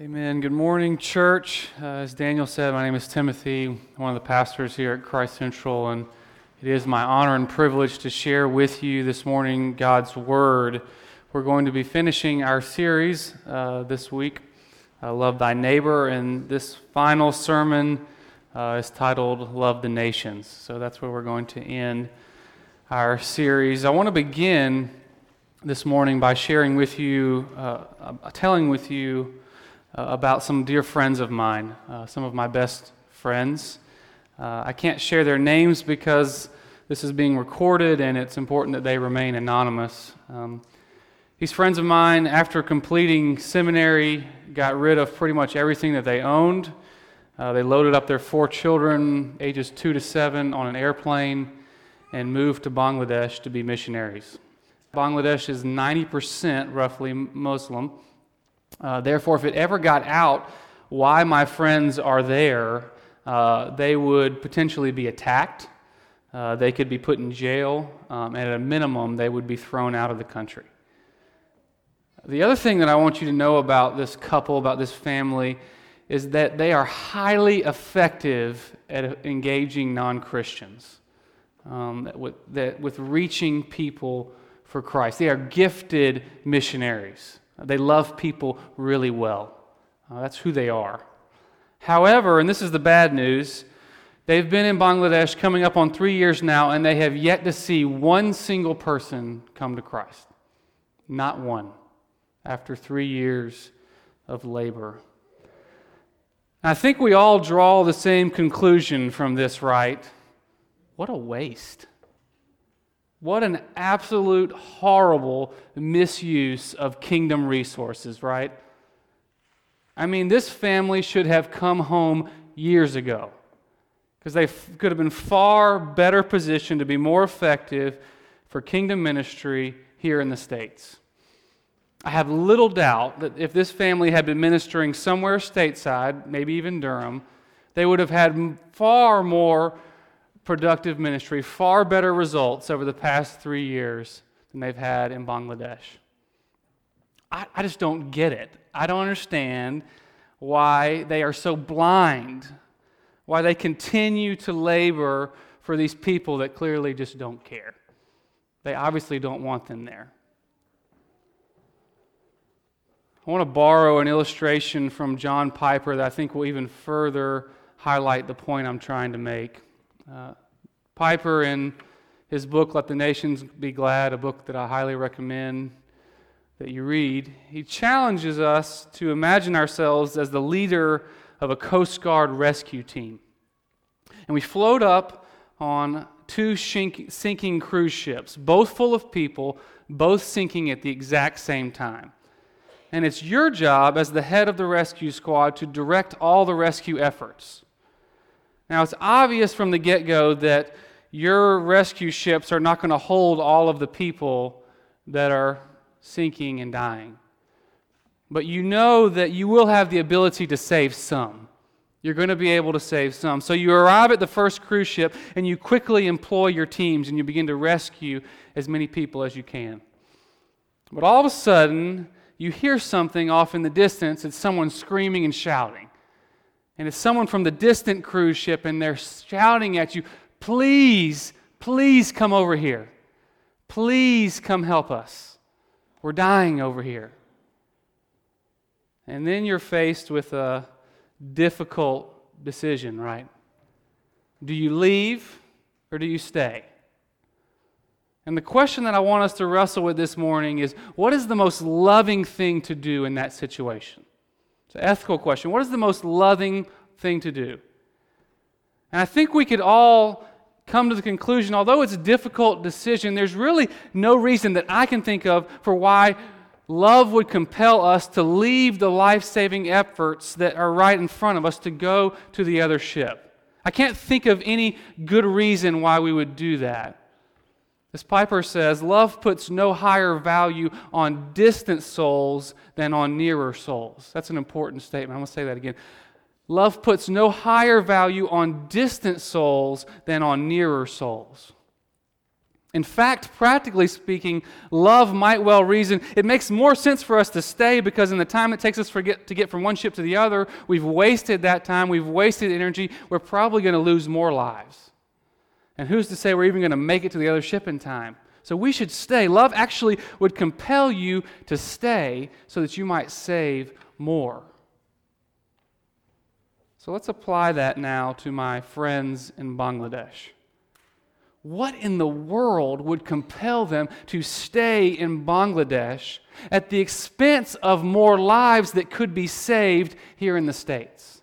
Amen. Good morning, church. Uh, as Daniel said, my name is Timothy, one of the pastors here at Christ Central, and it is my honor and privilege to share with you this morning God's Word. We're going to be finishing our series uh, this week, uh, Love Thy Neighbor, and this final sermon uh, is titled Love the Nations. So that's where we're going to end our series. I want to begin this morning by sharing with you, uh, uh, telling with you uh, about some dear friends of mine, uh, some of my best friends. Uh, I can't share their names because this is being recorded and it's important that they remain anonymous. Um, these friends of mine, after completing seminary, got rid of pretty much everything that they owned. Uh, they loaded up their four children, ages two to seven, on an airplane and moved to Bangladesh to be missionaries. Bangladesh is 90% roughly Muslim. Uh, therefore, if it ever got out why my friends are there, uh, they would potentially be attacked. Uh, they could be put in jail, um, and at a minimum, they would be thrown out of the country. The other thing that I want you to know about this couple, about this family, is that they are highly effective at engaging non Christians, um, with, with reaching people for Christ. They are gifted missionaries. They love people really well. Uh, that's who they are. However, and this is the bad news, they've been in Bangladesh coming up on three years now, and they have yet to see one single person come to Christ. Not one. After three years of labor. I think we all draw the same conclusion from this, right? What a waste. What an absolute horrible misuse of kingdom resources, right? I mean, this family should have come home years ago because they f- could have been far better positioned to be more effective for kingdom ministry here in the States. I have little doubt that if this family had been ministering somewhere stateside, maybe even Durham, they would have had far more productive ministry, far better results over the past three years than they've had in Bangladesh. I, I just don't get it. I don't understand why they are so blind, why they continue to labor for these people that clearly just don't care. They obviously don't want them there. I want to borrow an illustration from John Piper that I think will even further highlight the point I'm trying to make. Uh, Piper, in his book, Let the Nations Be Glad, a book that I highly recommend that you read, he challenges us to imagine ourselves as the leader of a Coast Guard rescue team. And we float up on two sinking cruise ships, both full of people, both sinking at the exact same time. And it's your job as the head of the rescue squad to direct all the rescue efforts. Now, it's obvious from the get go that your rescue ships are not going to hold all of the people that are sinking and dying. But you know that you will have the ability to save some. You're going to be able to save some. So you arrive at the first cruise ship and you quickly employ your teams and you begin to rescue as many people as you can. But all of a sudden, you hear something off in the distance. It's someone screaming and shouting and it's someone from the distant cruise ship, and they're shouting at you, Please, please come over here. Please come help us. We're dying over here. And then you're faced with a difficult decision, right? Do you leave or do you stay? And the question that I want us to wrestle with this morning is what is the most loving thing to do in that situation? It's an ethical question. What is the most loving thing to do? And I think we could all come to the conclusion, although it's a difficult decision, there's really no reason that I can think of for why love would compel us to leave the life saving efforts that are right in front of us to go to the other ship. I can't think of any good reason why we would do that. As Piper says, love puts no higher value on distant souls than on nearer souls. That's an important statement. I'm going to say that again. Love puts no higher value on distant souls than on nearer souls. In fact, practically speaking, love might well reason it makes more sense for us to stay because in the time it takes us get, to get from one ship to the other, we've wasted that time, we've wasted energy, we're probably going to lose more lives. And who's to say we're even going to make it to the other ship in time? So we should stay. Love actually would compel you to stay so that you might save more. So let's apply that now to my friends in Bangladesh. What in the world would compel them to stay in Bangladesh at the expense of more lives that could be saved here in the States?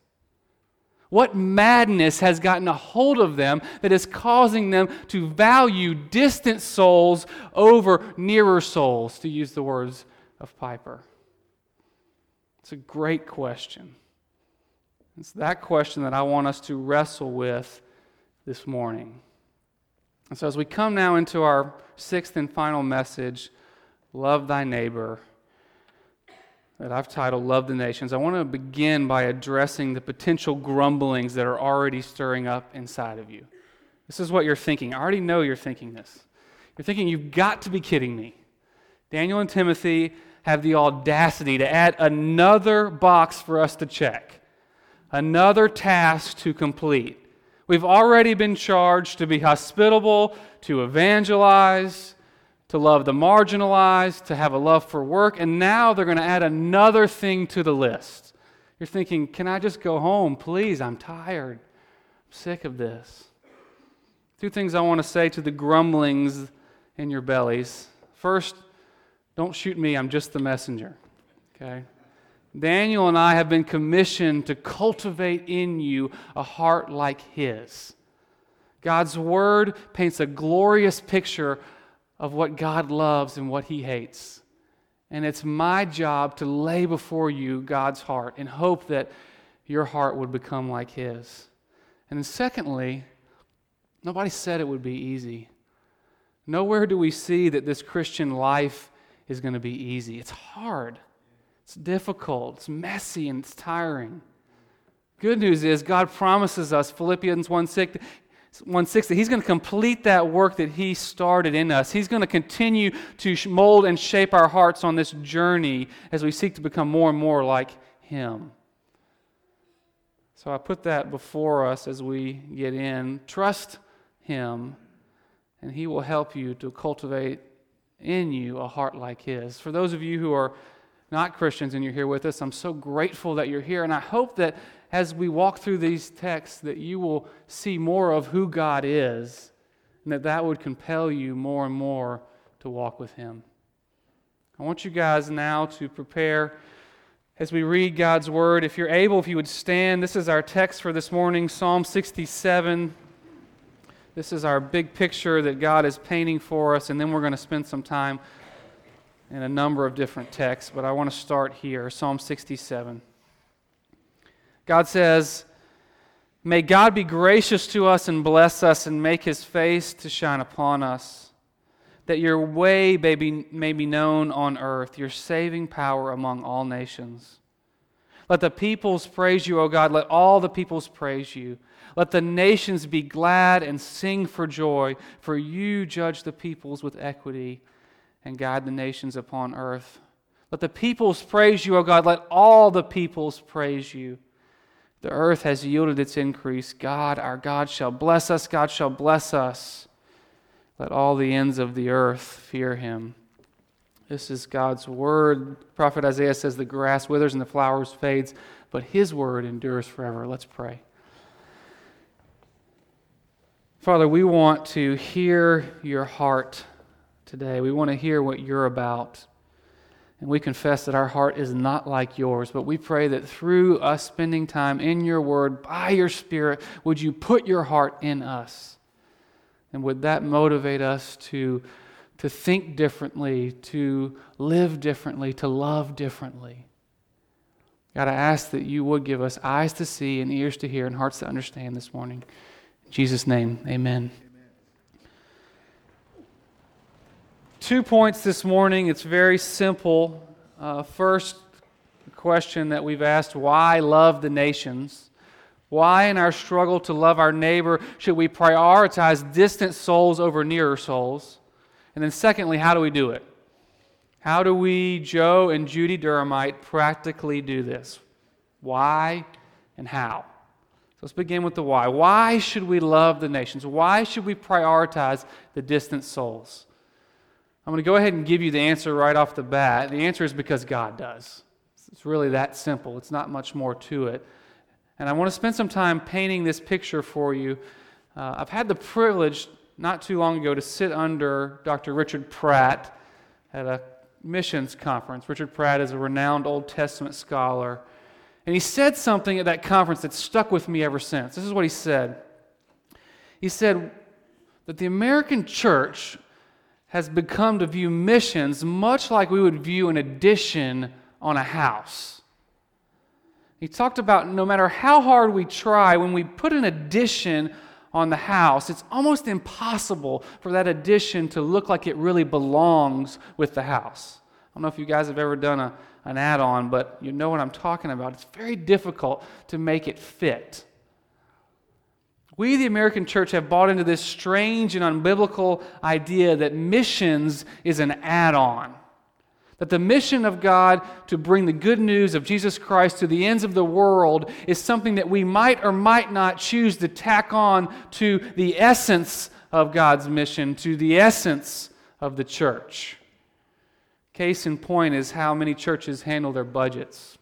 What madness has gotten a hold of them that is causing them to value distant souls over nearer souls, to use the words of Piper? It's a great question. It's that question that I want us to wrestle with this morning. And so, as we come now into our sixth and final message, Love Thy Neighbor, that I've titled Love the Nations, I want to begin by addressing the potential grumblings that are already stirring up inside of you. This is what you're thinking. I already know you're thinking this. You're thinking, you've got to be kidding me. Daniel and Timothy have the audacity to add another box for us to check, another task to complete. We've already been charged to be hospitable, to evangelize, to love the marginalized, to have a love for work, and now they're going to add another thing to the list. You're thinking, can I just go home? Please, I'm tired. I'm sick of this. Two things I want to say to the grumblings in your bellies. First, don't shoot me, I'm just the messenger. Okay? Daniel and I have been commissioned to cultivate in you a heart like his. God's word paints a glorious picture of what God loves and what he hates. And it's my job to lay before you God's heart and hope that your heart would become like his. And then, secondly, nobody said it would be easy. Nowhere do we see that this Christian life is going to be easy. It's hard. It's difficult, it's messy, and it's tiring. Good news is God promises us, Philippians 1 6, 1 6 that He's going to complete that work that He started in us. He's going to continue to mold and shape our hearts on this journey as we seek to become more and more like Him. So I put that before us as we get in. Trust Him, and He will help you to cultivate in you a heart like His. For those of you who are not Christians and you're here with us, I'm so grateful that you're here. And I hope that as we walk through these texts, that you will see more of who God is and that that would compel you more and more to walk with Him. I want you guys now to prepare as we read God's Word. If you're able, if you would stand, this is our text for this morning Psalm 67. This is our big picture that God is painting for us, and then we're going to spend some time in a number of different texts, but I want to start here Psalm 67. God says, May God be gracious to us and bless us and make his face to shine upon us, that your way may be, may be known on earth, your saving power among all nations. Let the peoples praise you, O God. Let all the peoples praise you. Let the nations be glad and sing for joy, for you judge the peoples with equity and guide the nations upon earth. Let the peoples praise you, O God. Let all the peoples praise you. The earth has yielded its increase. God, our God, shall bless us. God shall bless us. Let all the ends of the earth fear him. This is God's word. Prophet Isaiah says, The grass withers and the flowers fades, but his word endures forever. Let's pray. Father, we want to hear your heart today. We want to hear what you're about. And we confess that our heart is not like yours, but we pray that through us spending time in your word by your Spirit, would you put your heart in us? And would that motivate us to, to think differently, to live differently, to love differently? God, I ask that you would give us eyes to see and ears to hear and hearts to understand this morning. In Jesus' name, amen. Two points this morning. It's very simple. Uh, first, question that we've asked why love the nations? Why, in our struggle to love our neighbor, should we prioritize distant souls over nearer souls? And then, secondly, how do we do it? How do we, Joe and Judy Durhamite, practically do this? Why and how? So let's begin with the why. Why should we love the nations? Why should we prioritize the distant souls? I'm going to go ahead and give you the answer right off the bat. The answer is because God does. It's really that simple. It's not much more to it. And I want to spend some time painting this picture for you. Uh, I've had the privilege not too long ago to sit under Dr. Richard Pratt at a missions conference. Richard Pratt is a renowned Old Testament scholar. And he said something at that conference that stuck with me ever since. This is what he said. He said that the American church has become to view missions much like we would view an addition on a house. He talked about no matter how hard we try, when we put an addition on the house, it's almost impossible for that addition to look like it really belongs with the house. I don't know if you guys have ever done a, an add on, but you know what I'm talking about. It's very difficult to make it fit. We, the American church, have bought into this strange and unbiblical idea that missions is an add on. That the mission of God to bring the good news of Jesus Christ to the ends of the world is something that we might or might not choose to tack on to the essence of God's mission, to the essence of the church. Case in point is how many churches handle their budgets.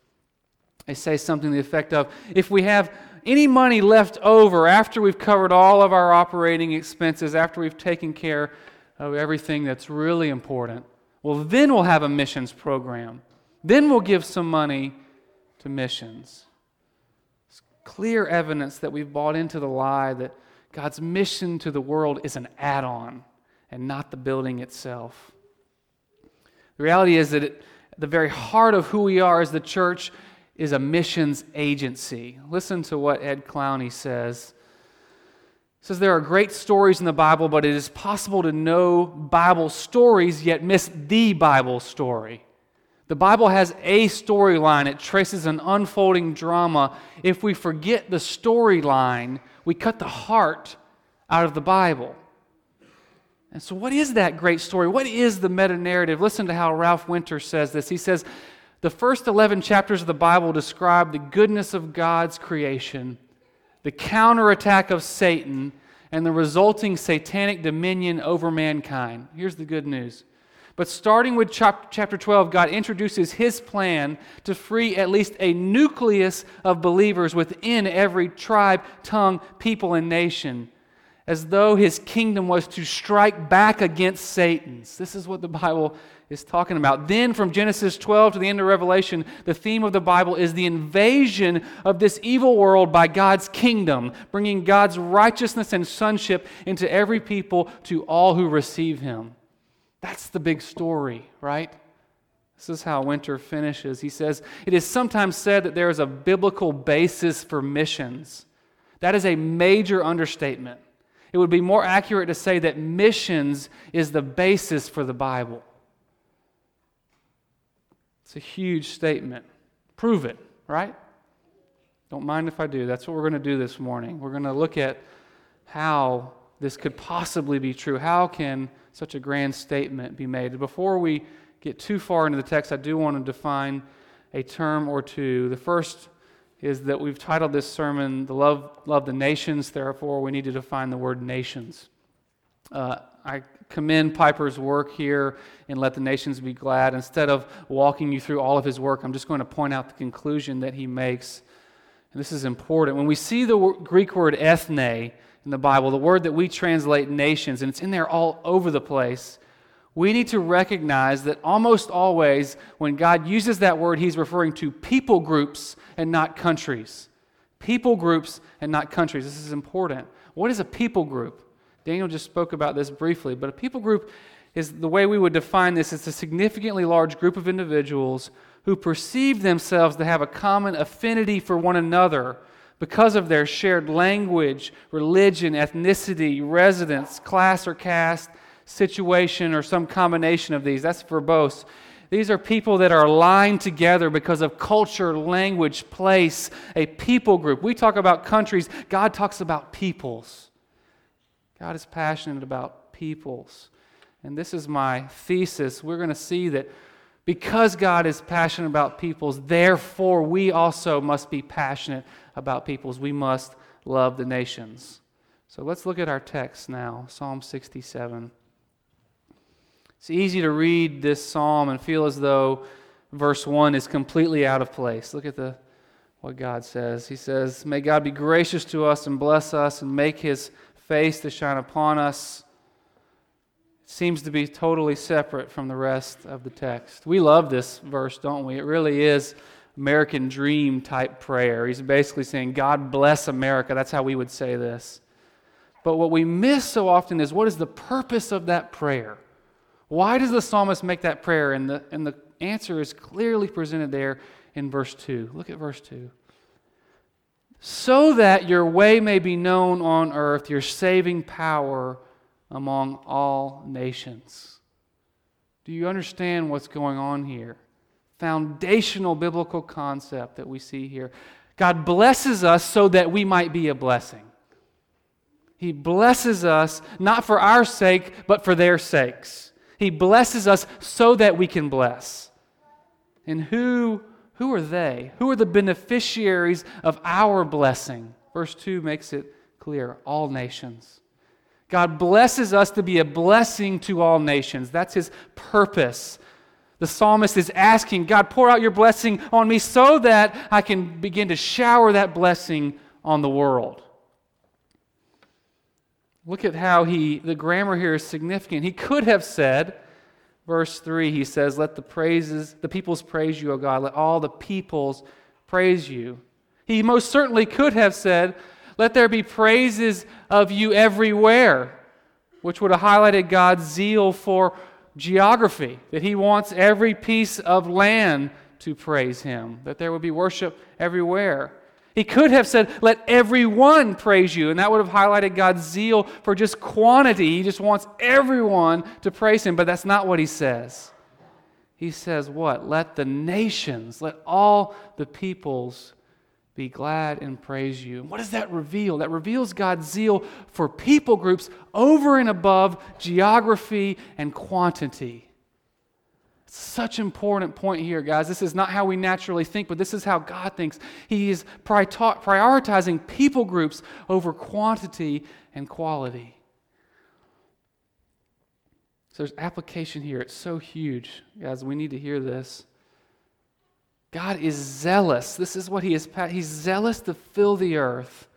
They say something to the effect of if we have any money left over after we've covered all of our operating expenses, after we've taken care of everything that's really important, well, then we'll have a missions program. Then we'll give some money to missions. It's clear evidence that we've bought into the lie that God's mission to the world is an add on and not the building itself. The reality is that at the very heart of who we are as the church is a missions agency. Listen to what Ed Clowney says says there are great stories in the Bible, but it is possible to know Bible stories yet miss the Bible story. The Bible has a storyline, it traces an unfolding drama. If we forget the storyline, we cut the heart out of the Bible. And so, what is that great story? What is the meta narrative? Listen to how Ralph Winter says this. He says, The first 11 chapters of the Bible describe the goodness of God's creation the counterattack of Satan, and the resulting satanic dominion over mankind. Here's the good news. But starting with chapter 12, God introduces his plan to free at least a nucleus of believers within every tribe, tongue, people, and nation, as though his kingdom was to strike back against Satan's. This is what the Bible is talking about. Then, from Genesis 12 to the end of Revelation, the theme of the Bible is the invasion of this evil world by God's kingdom, bringing God's righteousness and sonship into every people to all who receive him. That's the big story, right? This is how Winter finishes. He says, It is sometimes said that there is a biblical basis for missions. That is a major understatement. It would be more accurate to say that missions is the basis for the Bible. It's a huge statement. Prove it, right? Don't mind if I do. That's what we're going to do this morning. We're going to look at how this could possibly be true. How can such a grand statement be made? Before we get too far into the text, I do want to define a term or two. The first is that we've titled this sermon, The Love, Love the Nations, therefore, we need to define the word nations. Uh, I commend Piper's work here in Let the Nations Be Glad. Instead of walking you through all of his work, I'm just going to point out the conclusion that he makes. And this is important. When we see the Greek word ethne in the Bible, the word that we translate nations, and it's in there all over the place, we need to recognize that almost always when God uses that word, he's referring to people groups and not countries. People groups and not countries. This is important. What is a people group? Daniel just spoke about this briefly, but a people group is the way we would define this is a significantly large group of individuals who perceive themselves to have a common affinity for one another because of their shared language, religion, ethnicity, residence, class or caste, situation, or some combination of these. That's verbose. These are people that are aligned together because of culture, language, place, a people group. We talk about countries, God talks about peoples. God is passionate about peoples. And this is my thesis. We're going to see that because God is passionate about peoples, therefore we also must be passionate about peoples. We must love the nations. So let's look at our text now Psalm 67. It's easy to read this psalm and feel as though verse 1 is completely out of place. Look at the, what God says. He says, May God be gracious to us and bless us and make his face to shine upon us. Seems to be totally separate from the rest of the text. We love this verse, don't we? It really is American dream type prayer. He's basically saying, God bless America. That's how we would say this. But what we miss so often is what is the purpose of that prayer? Why does the psalmist make that prayer? And the, and the answer is clearly presented there in verse 2. Look at verse 2. So that your way may be known on earth, your saving power among all nations. Do you understand what's going on here? Foundational biblical concept that we see here. God blesses us so that we might be a blessing. He blesses us not for our sake, but for their sakes. He blesses us so that we can bless. And who, who are they? Who are the beneficiaries of our blessing? Verse 2 makes it clear all nations. God blesses us to be a blessing to all nations. That's his purpose. The psalmist is asking, God, pour out your blessing on me so that I can begin to shower that blessing on the world. Look at how he, the grammar here is significant. He could have said, verse 3, he says, Let the praises, the peoples praise you, O God. Let all the peoples praise you. He most certainly could have said, let there be praises of you everywhere, which would have highlighted God's zeal for geography, that He wants every piece of land to praise Him, that there would be worship everywhere. He could have said, Let everyone praise you, and that would have highlighted God's zeal for just quantity. He just wants everyone to praise Him, but that's not what He says. He says, What? Let the nations, let all the peoples be glad and praise you. What does that reveal? That reveals God's zeal for people groups over and above geography and quantity. Such important point here, guys. This is not how we naturally think, but this is how God thinks. He is prioritizing people groups over quantity and quality. So there's application here. It's so huge. Guys, we need to hear this. God is zealous. This is what he is. He's zealous to fill the earth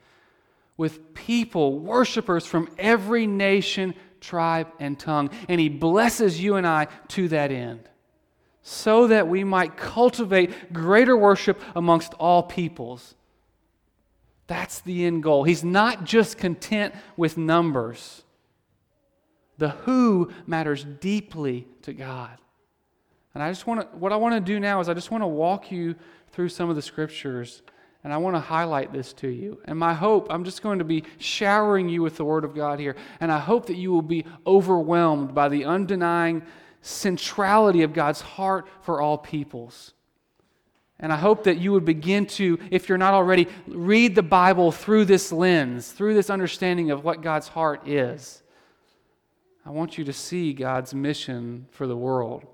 with people, worshipers from every nation, tribe, and tongue. And he blesses you and I to that end, so that we might cultivate greater worship amongst all peoples. That's the end goal. He's not just content with numbers. The who matters deeply to God. And I just want to, what I want to do now is I just want to walk you through some of the scriptures and I want to highlight this to you. And my hope, I'm just going to be showering you with the Word of God here. And I hope that you will be overwhelmed by the undenying centrality of God's heart for all peoples. And I hope that you would begin to, if you're not already, read the Bible through this lens, through this understanding of what God's heart is. I want you to see God's mission for the world.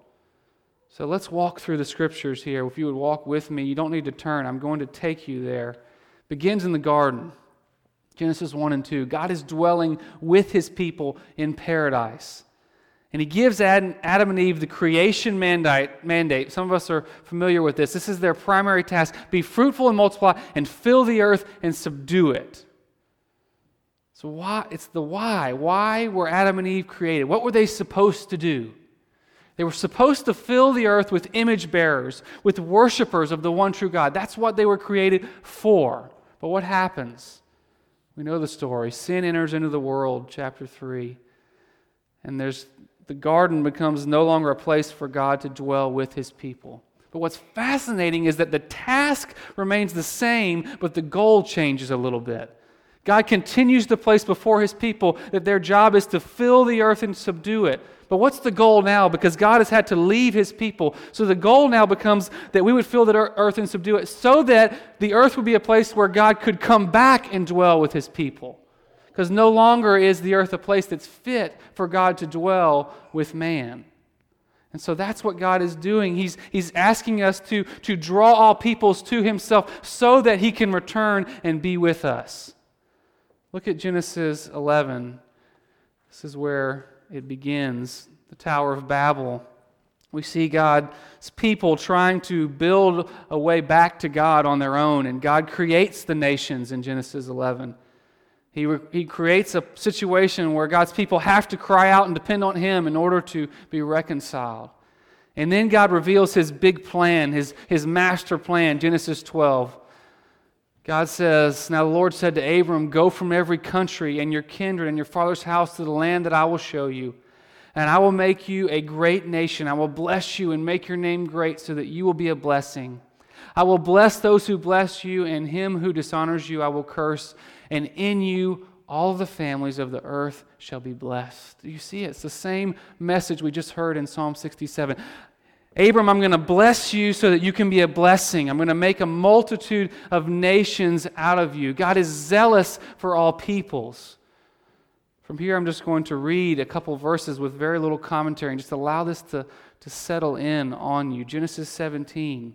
So let's walk through the scriptures here. If you would walk with me, you don't need to turn. I'm going to take you there. Begins in the garden. Genesis 1 and 2. God is dwelling with his people in paradise. And he gives Adam, and Eve the creation mandate. Some of us are familiar with this. This is their primary task be fruitful and multiply, and fill the earth and subdue it. So, why? It's the why. Why were Adam and Eve created? What were they supposed to do? They were supposed to fill the earth with image bearers, with worshipers of the one true God. That's what they were created for. But what happens? We know the story. Sin enters into the world, chapter 3. And there's the garden becomes no longer a place for God to dwell with his people. But what's fascinating is that the task remains the same, but the goal changes a little bit. God continues to place before his people that their job is to fill the earth and subdue it. But what's the goal now? Because God has had to leave his people. So the goal now becomes that we would fill the earth and subdue it so that the earth would be a place where God could come back and dwell with his people. Because no longer is the earth a place that's fit for God to dwell with man. And so that's what God is doing. He's, he's asking us to, to draw all peoples to himself so that he can return and be with us. Look at Genesis 11. This is where it begins the Tower of Babel. We see God's people trying to build a way back to God on their own, and God creates the nations in Genesis 11. He, re- he creates a situation where God's people have to cry out and depend on Him in order to be reconciled. And then God reveals His big plan, His, his master plan, Genesis 12. God says, Now the Lord said to Abram, Go from every country and your kindred and your father's house to the land that I will show you. And I will make you a great nation. I will bless you and make your name great so that you will be a blessing. I will bless those who bless you, and him who dishonors you I will curse. And in you all the families of the earth shall be blessed. You see it? It's the same message we just heard in Psalm 67. Abram, I'm going to bless you so that you can be a blessing. I'm going to make a multitude of nations out of you. God is zealous for all peoples. From here, I'm just going to read a couple verses with very little commentary and just allow this to, to settle in on you. Genesis 17.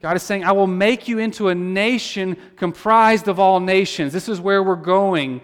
God is saying, I will make you into a nation comprised of all nations. This is where we're going.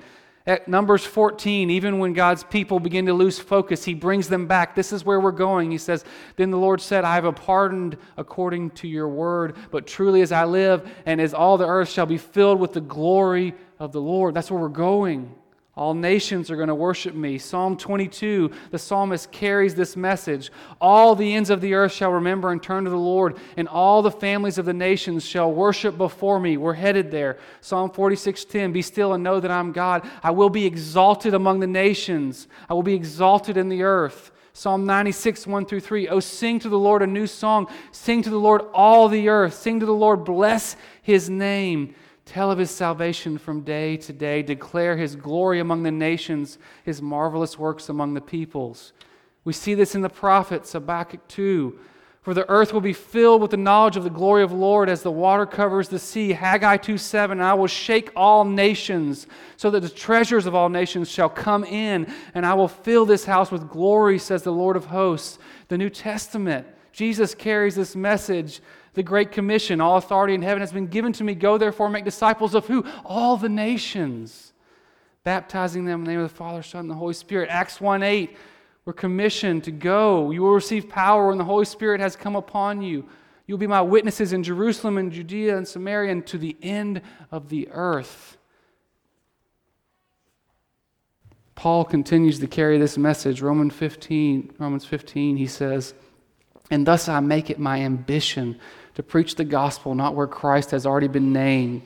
At Numbers 14, even when God's people begin to lose focus, He brings them back. This is where we're going. He says, Then the Lord said, I have pardoned according to your word, but truly as I live, and as all the earth shall be filled with the glory of the Lord. That's where we're going. All nations are going to worship me. Psalm 22, the psalmist carries this message. All the ends of the earth shall remember and turn to the Lord, and all the families of the nations shall worship before me. We're headed there. Psalm 46:10, be still and know that I'm God. I will be exalted among the nations. I will be exalted in the earth. Psalm 96, 1 through 3. Oh, sing to the Lord a new song. Sing to the Lord all the earth. Sing to the Lord, bless his name. Tell of his salvation from day to day. Declare his glory among the nations, his marvelous works among the peoples. We see this in the prophets, Habakkuk 2. For the earth will be filled with the knowledge of the glory of the Lord as the water covers the sea. Haggai 2 7. I will shake all nations, so that the treasures of all nations shall come in, and I will fill this house with glory, says the Lord of hosts. The New Testament. Jesus carries this message the Great Commission. All authority in heaven has been given to me. Go therefore make disciples of who? All the nations, baptizing them in the name of the Father, Son, and the Holy Spirit. Acts 1 8, we're commissioned to go. You will receive power when the Holy Spirit has come upon you. You'll be my witnesses in Jerusalem and Judea and Samaria and to the end of the earth. Paul continues to carry this message. Romans 15, Romans 15, he says, And thus I make it my ambition to preach the gospel not where Christ has already been named,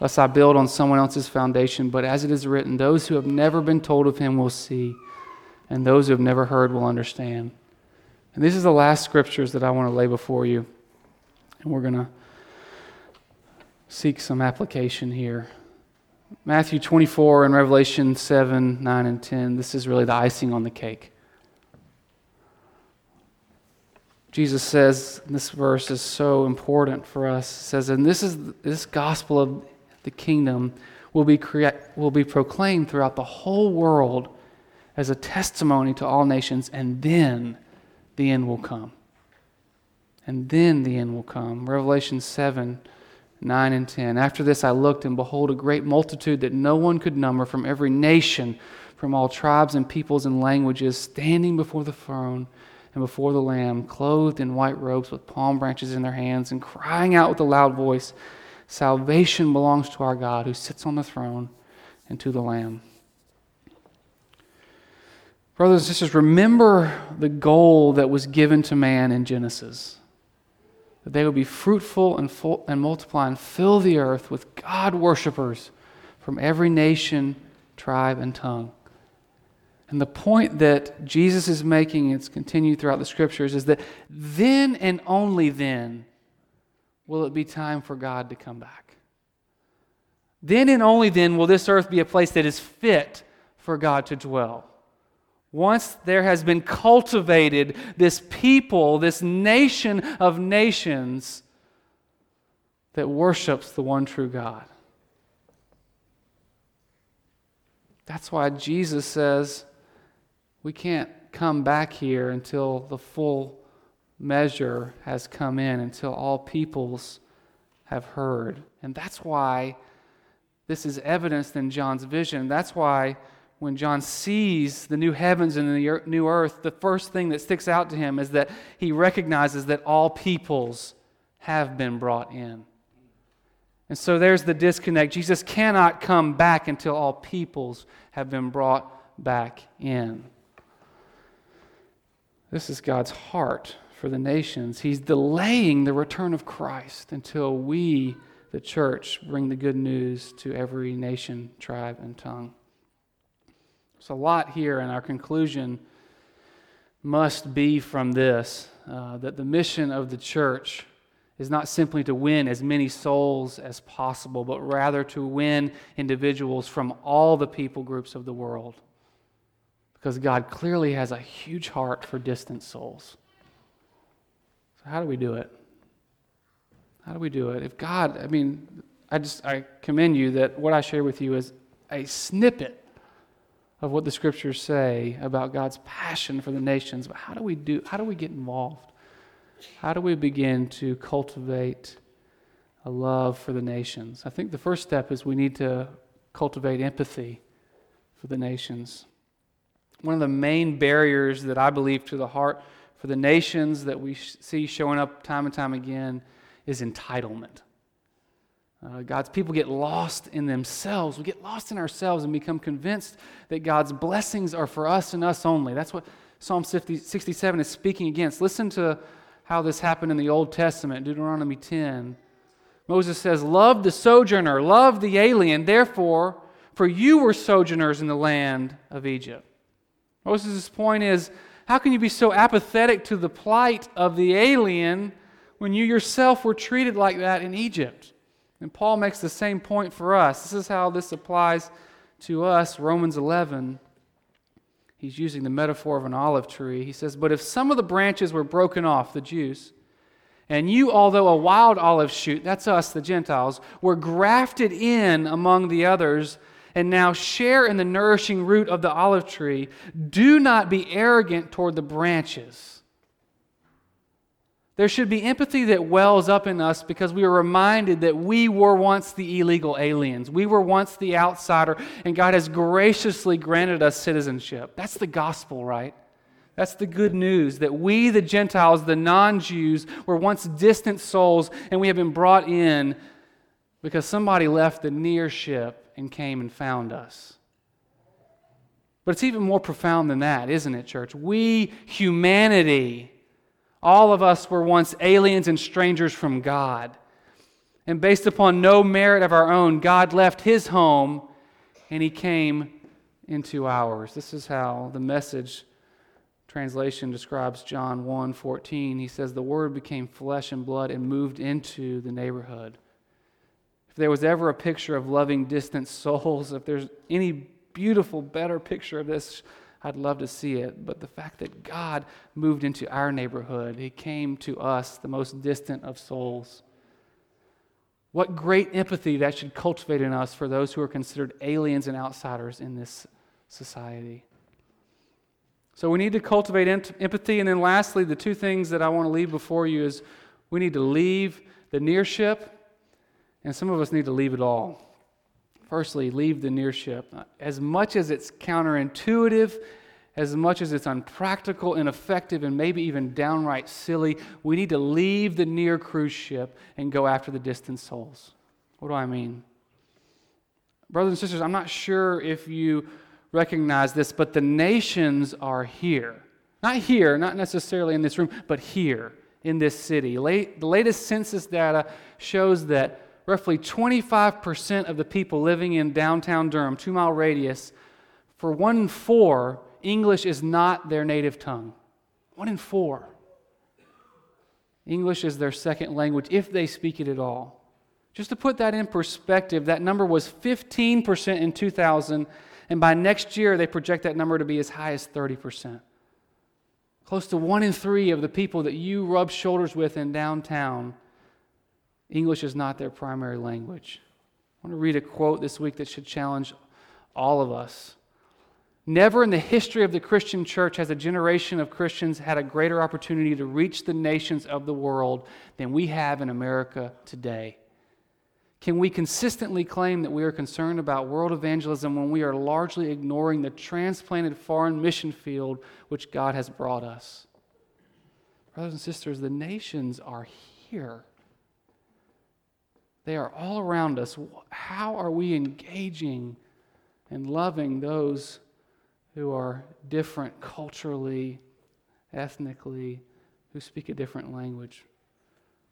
lest I build on someone else's foundation, but as it is written, those who have never been told of him will see, and those who have never heard will understand. And this is the last scriptures that I want to lay before you. And we're going to seek some application here. Matthew 24 and Revelation 7, 9, and 10. This is really the icing on the cake. Jesus says, this verse is so important for us. says, and this is this gospel of the kingdom will be, crea- will be proclaimed throughout the whole world as a testimony to all nations, and then the end will come. And then the end will come. Revelation 7 9 and 10. After this I looked, and behold, a great multitude that no one could number from every nation, from all tribes and peoples and languages, standing before the throne and before the Lamb, clothed in white robes with palm branches in their hands, and crying out with a loud voice Salvation belongs to our God who sits on the throne and to the Lamb. Brothers and sisters, remember the goal that was given to man in Genesis that they would be fruitful and, full, and multiply and fill the earth with God worshippers from every nation, tribe, and tongue. And the point that Jesus is making, it's continued throughout the scriptures, is that then and only then will it be time for God to come back. Then and only then will this earth be a place that is fit for God to dwell. Once there has been cultivated this people, this nation of nations that worships the one true God. That's why Jesus says we can't come back here until the full measure has come in, until all peoples have heard. And that's why this is evidenced in John's vision. That's why when John sees the new heavens and the new earth, the first thing that sticks out to him is that he recognizes that all peoples have been brought in. And so there's the disconnect. Jesus cannot come back until all peoples have been brought back in. This is God's heart for the nations. He's delaying the return of Christ until we, the church, bring the good news to every nation, tribe, and tongue. There's a lot here, and our conclusion must be from this uh, that the mission of the church is not simply to win as many souls as possible, but rather to win individuals from all the people groups of the world. Because God clearly has a huge heart for distant souls. So, how do we do it? How do we do it? If God, I mean, I just I commend you that what I share with you is a snippet of what the scriptures say about God's passion for the nations, but how do we do how do we get involved? How do we begin to cultivate a love for the nations? I think the first step is we need to cultivate empathy for the nations. One of the main barriers that I believe to the heart for the nations that we see showing up time and time again is entitlement. Uh, God's people get lost in themselves. We get lost in ourselves and become convinced that God's blessings are for us and us only. That's what Psalm 50, 67 is speaking against. Listen to how this happened in the Old Testament, Deuteronomy 10. Moses says, Love the sojourner, love the alien, therefore, for you were sojourners in the land of Egypt. Moses' point is, how can you be so apathetic to the plight of the alien when you yourself were treated like that in Egypt? And Paul makes the same point for us. This is how this applies to us. Romans 11, he's using the metaphor of an olive tree. He says, But if some of the branches were broken off, the Jews, and you, although a wild olive shoot, that's us, the Gentiles, were grafted in among the others, and now share in the nourishing root of the olive tree, do not be arrogant toward the branches. There should be empathy that wells up in us because we are reminded that we were once the illegal aliens. We were once the outsider, and God has graciously granted us citizenship. That's the gospel, right? That's the good news that we, the Gentiles, the non Jews, were once distant souls, and we have been brought in because somebody left the near ship and came and found us. But it's even more profound than that, isn't it, church? We, humanity, all of us were once aliens and strangers from God. And based upon no merit of our own, God left his home and he came into ours. This is how the message translation describes John 1 14. He says, The Word became flesh and blood and moved into the neighborhood. If there was ever a picture of loving distant souls, if there's any beautiful, better picture of this, I'd love to see it. But the fact that God moved into our neighborhood, He came to us, the most distant of souls. What great empathy that should cultivate in us for those who are considered aliens and outsiders in this society. So we need to cultivate empathy. And then, lastly, the two things that I want to leave before you is we need to leave the nearship, and some of us need to leave it all. Firstly, leave the nearship. As much as it's counterintuitive, as much as it's unpractical, ineffective, and maybe even downright silly, we need to leave the near cruise ship and go after the distant souls. What do I mean? Brothers and sisters, I'm not sure if you recognize this, but the nations are here. Not here, not necessarily in this room, but here in this city. Late, the latest census data shows that roughly 25% of the people living in downtown Durham, two mile radius, for one in four, English is not their native tongue. One in four. English is their second language if they speak it at all. Just to put that in perspective, that number was 15% in 2000, and by next year, they project that number to be as high as 30%. Close to one in three of the people that you rub shoulders with in downtown, English is not their primary language. I want to read a quote this week that should challenge all of us. Never in the history of the Christian church has a generation of Christians had a greater opportunity to reach the nations of the world than we have in America today. Can we consistently claim that we are concerned about world evangelism when we are largely ignoring the transplanted foreign mission field which God has brought us? Brothers and sisters, the nations are here. They are all around us. How are we engaging and loving those who are different culturally, ethnically, who speak a different language?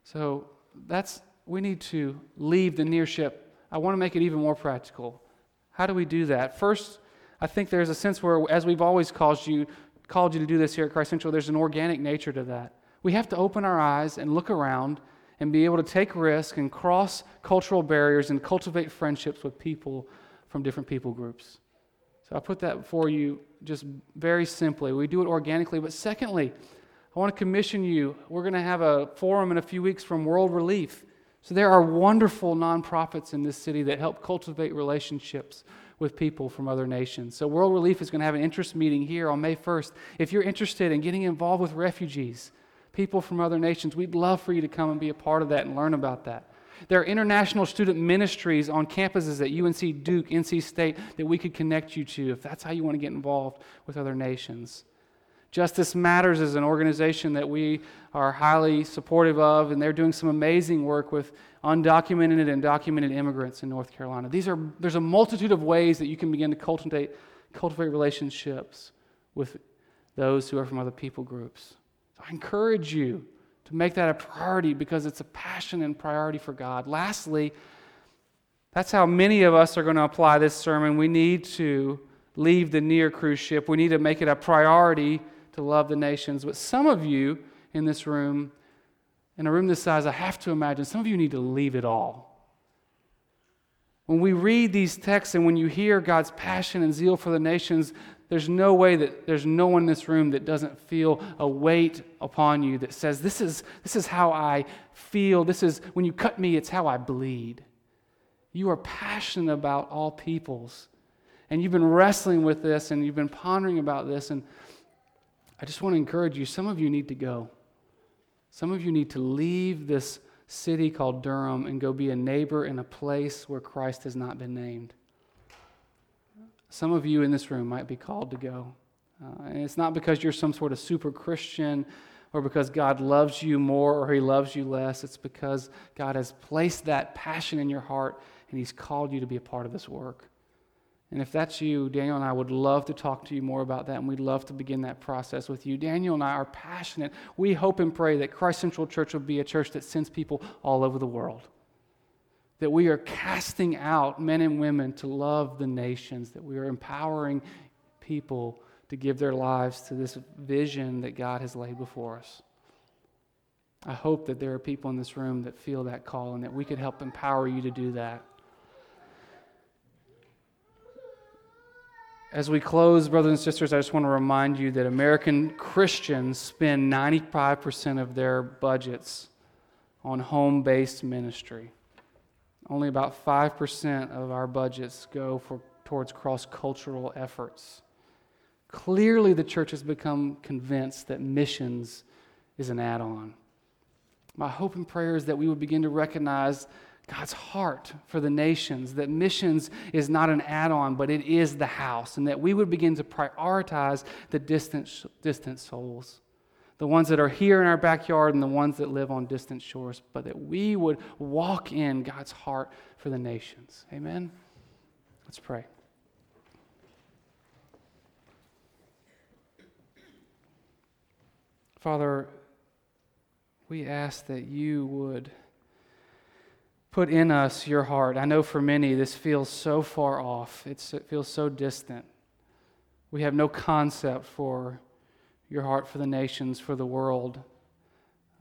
So that's we need to leave the nearship. I want to make it even more practical. How do we do that? First, I think there's a sense where, as we've always called you, called you to do this here at Christ Central, there's an organic nature to that. We have to open our eyes and look around and be able to take risks and cross cultural barriers and cultivate friendships with people from different people groups. So I put that before you just very simply. We do it organically. But secondly, I want to commission you. We're going to have a forum in a few weeks from World Relief. So there are wonderful nonprofits in this city that help cultivate relationships with people from other nations. So World Relief is going to have an interest meeting here on May 1st. If you're interested in getting involved with refugees, people from other nations, we'd love for you to come and be a part of that and learn about that. There are international student ministries on campuses at UNC Duke, NC State that we could connect you to if that's how you want to get involved with other nations. Justice Matters is an organization that we are highly supportive of, and they're doing some amazing work with undocumented and documented immigrants in North Carolina. These are, there's a multitude of ways that you can begin to cultivate, cultivate relationships with those who are from other people groups. So I encourage you to make that a priority because it's a passion and priority for God. Lastly, that's how many of us are going to apply this sermon. We need to leave the near cruise ship, we need to make it a priority to love the nations. But some of you in this room, in a room this size, I have to imagine some of you need to leave it all. When we read these texts and when you hear God's passion and zeal for the nations, there's no way that there's no one in this room that doesn't feel a weight upon you that says, This is, this is how I feel. This is, when you cut me, it's how I bleed. You are passionate about all peoples. And you've been wrestling with this and you've been pondering about this. And I just want to encourage you some of you need to go. Some of you need to leave this city called Durham and go be a neighbor in a place where Christ has not been named. Some of you in this room might be called to go. Uh, and it's not because you're some sort of super Christian or because God loves you more or he loves you less. It's because God has placed that passion in your heart and he's called you to be a part of this work. And if that's you, Daniel and I would love to talk to you more about that, and we'd love to begin that process with you. Daniel and I are passionate. We hope and pray that Christ Central Church will be a church that sends people all over the world. That we are casting out men and women to love the nations, that we are empowering people to give their lives to this vision that God has laid before us. I hope that there are people in this room that feel that call and that we could help empower you to do that. As we close, brothers and sisters, I just want to remind you that American Christians spend 95% of their budgets on home based ministry. Only about 5% of our budgets go for, towards cross cultural efforts. Clearly, the church has become convinced that missions is an add on. My hope and prayer is that we would begin to recognize God's heart for the nations, that missions is not an add on, but it is the house, and that we would begin to prioritize the distant, distant souls, the ones that are here in our backyard and the ones that live on distant shores, but that we would walk in God's heart for the nations. Amen? Let's pray. Father, we ask that you would put in us your heart. I know for many this feels so far off, it's, it feels so distant. We have no concept for your heart for the nations, for the world.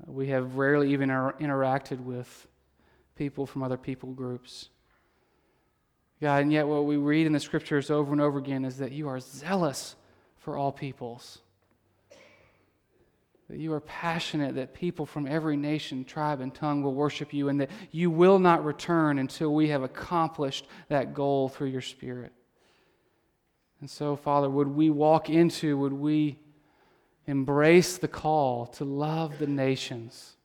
We have rarely even inter- interacted with people from other people groups. God, and yet what we read in the scriptures over and over again is that you are zealous for all peoples. That you are passionate that people from every nation, tribe, and tongue will worship you, and that you will not return until we have accomplished that goal through your Spirit. And so, Father, would we walk into, would we embrace the call to love the nations?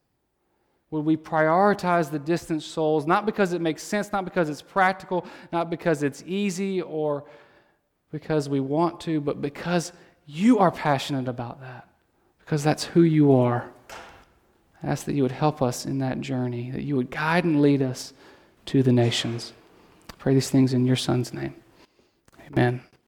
Would we prioritize the distant souls, not because it makes sense, not because it's practical, not because it's easy or because we want to, but because you are passionate about that, because that's who you are. I ask that you would help us in that journey, that you would guide and lead us to the nations. I pray these things in your Son's name. Amen.